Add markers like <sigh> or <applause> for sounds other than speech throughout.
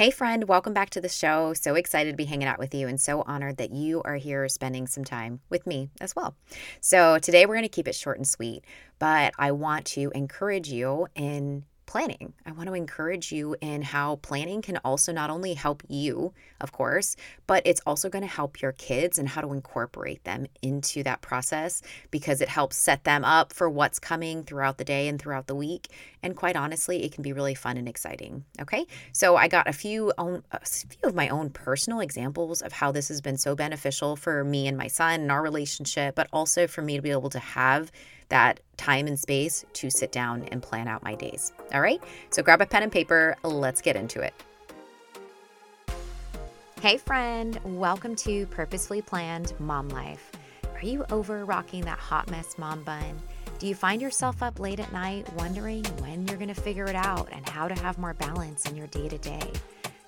Hey, friend, welcome back to the show. So excited to be hanging out with you and so honored that you are here spending some time with me as well. So, today we're going to keep it short and sweet, but I want to encourage you in planning. I want to encourage you in how planning can also not only help you, of course, but it's also going to help your kids and how to incorporate them into that process because it helps set them up for what's coming throughout the day and throughout the week. And quite honestly, it can be really fun and exciting. Okay. So I got a few own, a few of my own personal examples of how this has been so beneficial for me and my son and our relationship, but also for me to be able to have that time and space to sit down and plan out my days. All right, so grab a pen and paper. Let's get into it. Hey, friend, welcome to Purposefully Planned Mom Life. Are you over rocking that hot mess mom bun? Do you find yourself up late at night wondering when you're going to figure it out and how to have more balance in your day to day?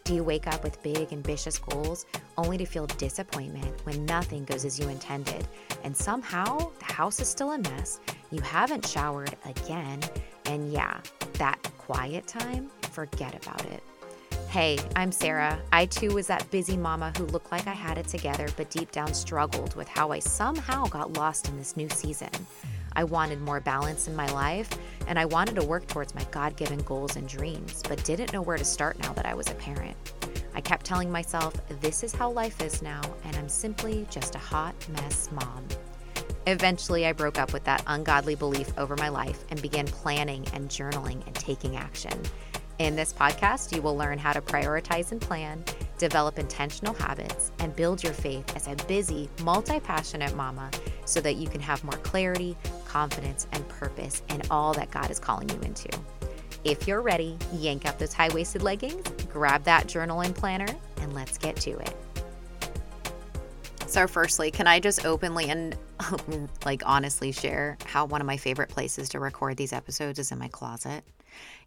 Do you wake up with big, ambitious goals only to feel disappointment when nothing goes as you intended? And somehow the house is still a mess, you haven't showered again, and yeah, that quiet time, forget about it. Hey, I'm Sara. I too was that busy mama who looked like I had it together, but deep down struggled with how I somehow got lost in this new season. I wanted more balance in my life, and I wanted to work towards my God given goals and dreams, but didn't know where to start now that I was a parent. I kept telling myself, this is how life is now, and I'm simply just a hot mess mom. Eventually, I broke up with that ungodly belief over my life and began planning and journaling and taking action. In this podcast, you will learn how to prioritize and plan, develop intentional habits, and build your faith as a busy, multi passionate mama so that you can have more clarity, confidence, and purpose in all that God is calling you into. If you're ready, yank up those high waisted leggings, grab that journal and planner, and let's get to it. So, firstly, can I just openly and <laughs> like honestly share how one of my favorite places to record these episodes is in my closet?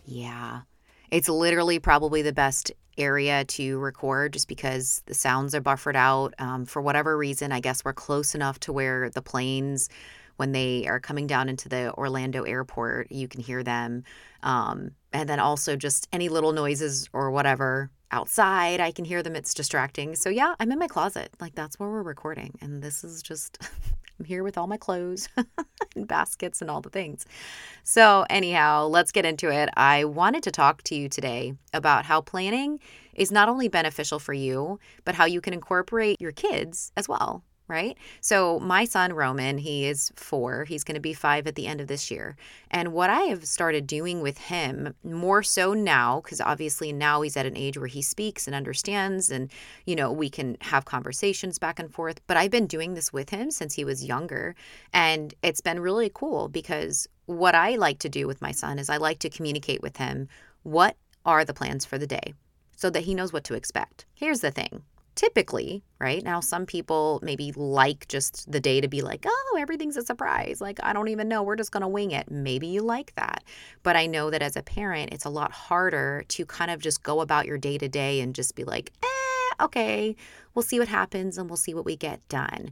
Yeah. It's literally probably the best area to record just because the sounds are buffered out. Um, for whatever reason, I guess we're close enough to where the planes when they are coming down into the Orlando airport, you can hear them. Um, and then also just any little noises or whatever outside, I can hear them. It's distracting. So, yeah, I'm in my closet. Like, that's where we're recording. And this is just, <laughs> I'm here with all my clothes <laughs> and baskets and all the things. So, anyhow, let's get into it. I wanted to talk to you today about how planning is not only beneficial for you, but how you can incorporate your kids as well right? So, my son Roman, he is four. He's going to be five at the end of this year. And what I have started doing with him, more so now, because obviously now he's at an age where he speaks and understands, and, you know, we can have conversations back and forth. But I've been doing this with him since he was younger. And it's been really cool because what I like to do with my son is I like to communicate with him what are the plans for the day so that he knows what to expect. Here's the thing typically, right? Now, some people maybe like just the day to be like, oh, everything's a surprise. Like, I don't even know. We're just going to wing it. Maybe you like that. But I know that as a parent, it's a lot harder to kind of just go about your day to day and just be like, eh, okay, we'll see what happens and we'll see what we get done.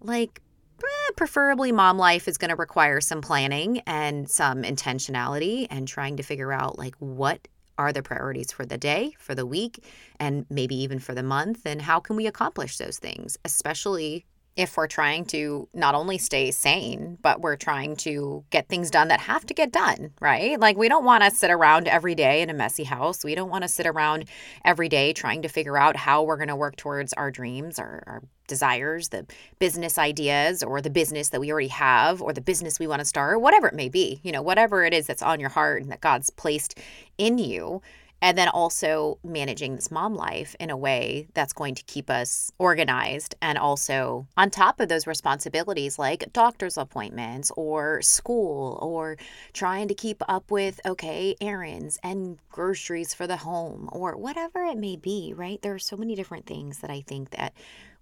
Like, eh, preferably mom life is going to require some planning and some intentionality and trying to figure out like what are the priorities for the day, for the week, and maybe even for the month? And how can we accomplish those things, especially if we're trying to not only stay sane, but we're trying to get things done that have to get done, right? Like, we don't want to sit around every day in a messy house. We don't want to sit around every day trying to figure out how we're going to work towards our dreams, our, our desires, the business ideas, or the business that we already have, or the business we want to start, whatever it may be, you know, whatever it is that's on your heart and that God's placed in you and then also managing this mom life in a way that's going to keep us organized and also on top of those responsibilities like doctor's appointments or school or trying to keep up with okay errands and groceries for the home or whatever it may be right? There are so many different things that i think that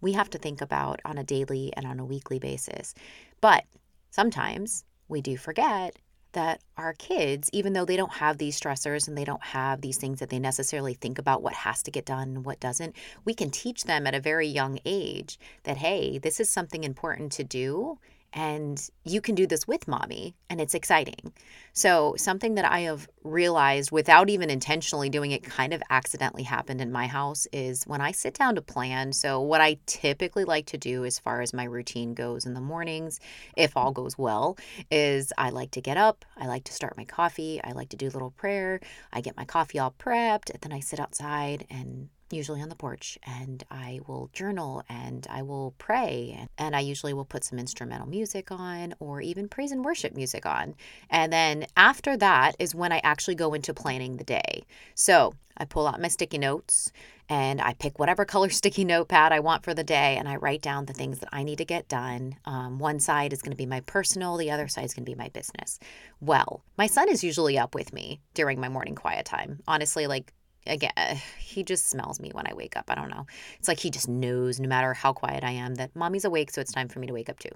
we have to think about on a daily and on a weekly basis. But sometimes we do forget that our kids, even though they don't have these stressors and they don't have these things that they necessarily think about what has to get done and what doesn't, we can teach them at a very young age that, hey, this is something important to do and you can do this with mommy, and it's exciting. So, something that I have realized without even intentionally doing it kind of accidentally happened in my house is when I sit down to plan. So, what I typically like to do as far as my routine goes in the mornings, if all goes well, is I like to get up, I like to start my coffee, I like to do a little prayer, I get my coffee all prepped, and then I sit outside and usually on the porch, and I will journal and I will pray. And I usually will put some instrumental music on or even praise and worship music on. And then after that is when I actually go into planning the day. So I pull out my sticky notes and I pick whatever <laughs> color sticky notepad I want for the day and I write down the things that I need to get done. Um, one side is going to be my personal, the other side is going to be my business. Well, my son is usually up with me during my morning quiet time. Honestly, like again, uh, he just smells me when I wake up. I don't know. It's like he just knows no matter how quiet I am that mommy's awake, so it's time for me to wake up too.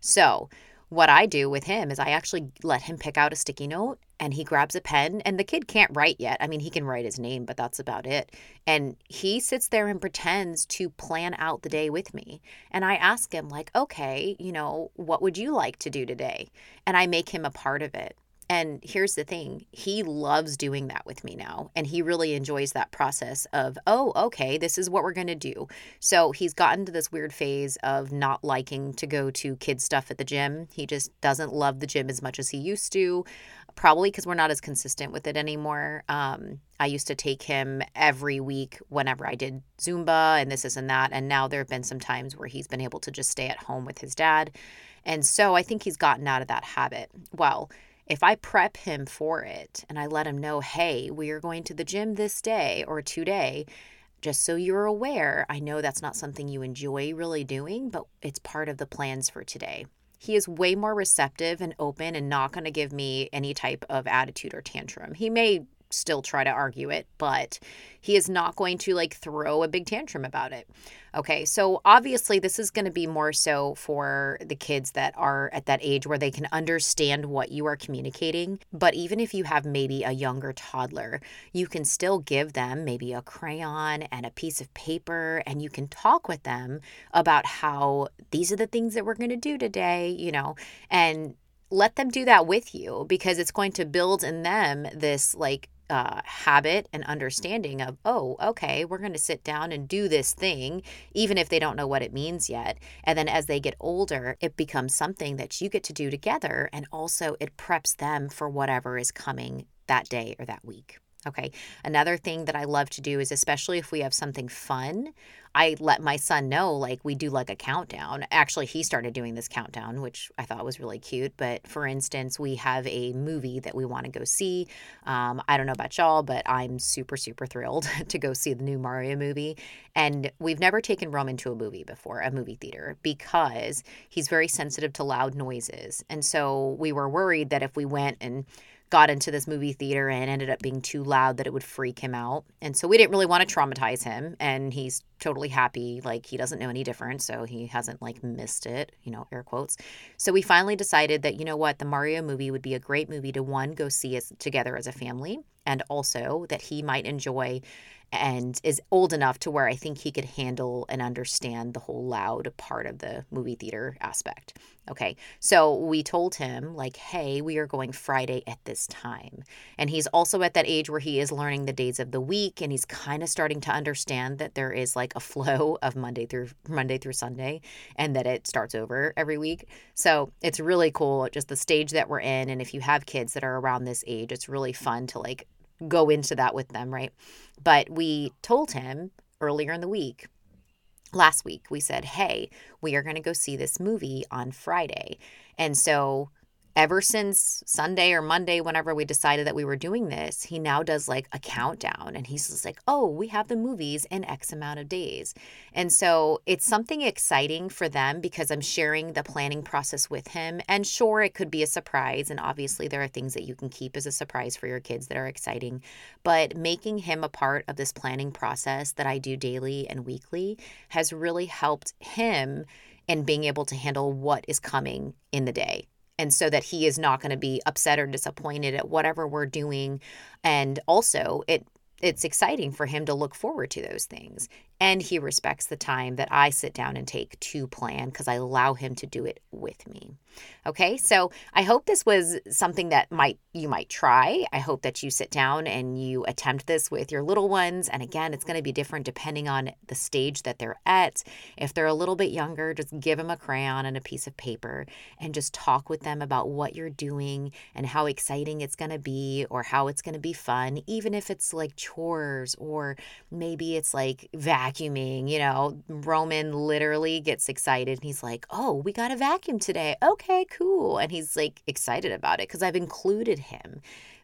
So, what I do with him is I actually let him pick out a sticky note and he grabs a pen and the kid can't write yet. I mean, he can write his name, but that's about it. And he sits there and pretends to plan out the day with me. And I ask him like, "Okay, you know, what would you like to do today?" And I make him a part of it. And here's the thing he loves doing that with me now. And he really enjoys that process of, oh, okay, this is what we're going to do. So he's gotten to this weird phase of not liking to go to kid stuff at the gym. He just doesn't love the gym as much as he used to, probably because we're not as consistent with it anymore. Um, I used to take him every week whenever I did Zumba and this, this, and that. And now there have been some times where he's been able to just stay at home with his dad. And so I think he's gotten out of that habit. Well, if I prep him for it and I let him know, hey, we are going to the gym this day or today, just so you're aware, I know that's not something you enjoy really doing, but it's part of the plans for today. He is way more receptive and open and not going to give me any type of attitude or tantrum. He may still try to argue it, but he is not going to like throw a big tantrum about it. Okay, so obviously, this is going to be more so for the kids that are at that age where they can understand what you are communicating. But even if you have maybe a younger toddler, you can still give them maybe a crayon and a piece of paper, and you can talk with them about how these are the things that we're going to do today, you know, and let them do that with you because it's going to build in them this like uh, habit and understanding of, oh, okay, we're going to sit down and do this thing, even if they don't know what it means yet. And then as they get older, it becomes something that you get to do together. And also, it preps them for whatever is coming that day or that week. Okay. Another thing that I love to do is, especially if we have something fun, I let my son know, like, we do like a countdown. Actually, he started doing this countdown, which I thought was really cute. But for instance, we have a movie that we want to go see. Um, I don't know about y'all, but I'm super, super thrilled <laughs> to go see the new Mario movie. And we've never taken Roman to a movie before, a movie theater, because he's very sensitive to loud noises. And so we were worried that if we went and got into this movie theater and ended up being too loud that it would freak him out. And so we didn't really want to traumatize him. And he's totally happy. Like he doesn't know any different. So he hasn't like missed it, you know, air quotes. So we finally decided that, you know what, the Mario movie would be a great movie to one, go see as together as a family. And also that he might enjoy and is old enough to where I think he could handle and understand the whole loud part of the movie theater aspect. Okay, so we told him, like, hey, we are going Friday at this time. And he's also at that age where he is learning the days of the week and he's kind of starting to understand that there is like a flow of Monday through Monday through Sunday and that it starts over every week. So it's really cool, just the stage that we're in. And if you have kids that are around this age, it's really fun to like go into that with them, right? But we told him earlier in the week, last week, we said, hey, we are going to go see this movie on Friday. And so ever since Sunday or Monday, whenever we decided that we were doing this, he now does like a countdown and he's just like, oh, we have the movies in X amount of days. And so it's something exciting for them because I'm sharing the planning process with him. And sure, it could be a surprise. And obviously, there are things that you can keep as a surprise for your kids that are exciting. But making him a part of this planning process that I do daily and weekly has really helped him in being able to handle what is coming in the day and so that he is not going to be upset or disappointed at whatever we're doing and also it it's exciting for him to look forward to those things. And he respects the time that I sit down and take to plan because I allow him to do it with me. Okay, so I hope this was something that might you might try. I hope that you sit down and you attempt this with your little ones. And again, it's going to be different depending on the stage that they're at. If they're a little bit younger, just give them a crayon and a piece of paper and just talk with them about what you're doing and how exciting it's going to be or how it's going to be fun, even if it's like chores or maybe it's like vacuuming. You know, Roman literally gets excited and he's like, Oh, we got a vacuum today. Okay, cool. And he's like excited about it because I've included him.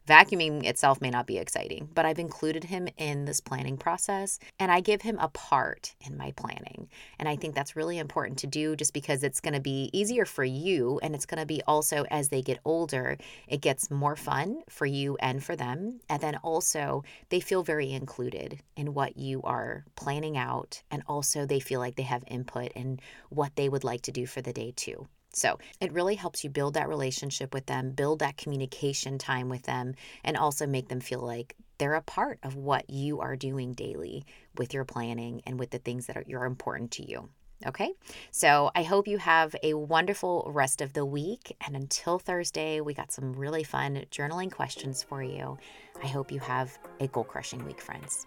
Vacuuming itself may not be exciting, but I've included him in this planning process and I give him a part in my planning. And I think that's really important to do just because it's going to be easier for you and it's going to be also as they get older, it gets more fun for you and for them. And then also they feel very included in what you are planning out and also they feel like they have input in what they would like to do for the day too. So it really helps you build that relationship with them, build that communication time with them, and also make them feel like they're a part of what you are doing daily with your planning and with the things that are, are important to you. Okay, so I hope you have a wonderful rest of the week. And until Thursday, we got some really fun journaling questions for you. I hope you have a goal crushing week, friends.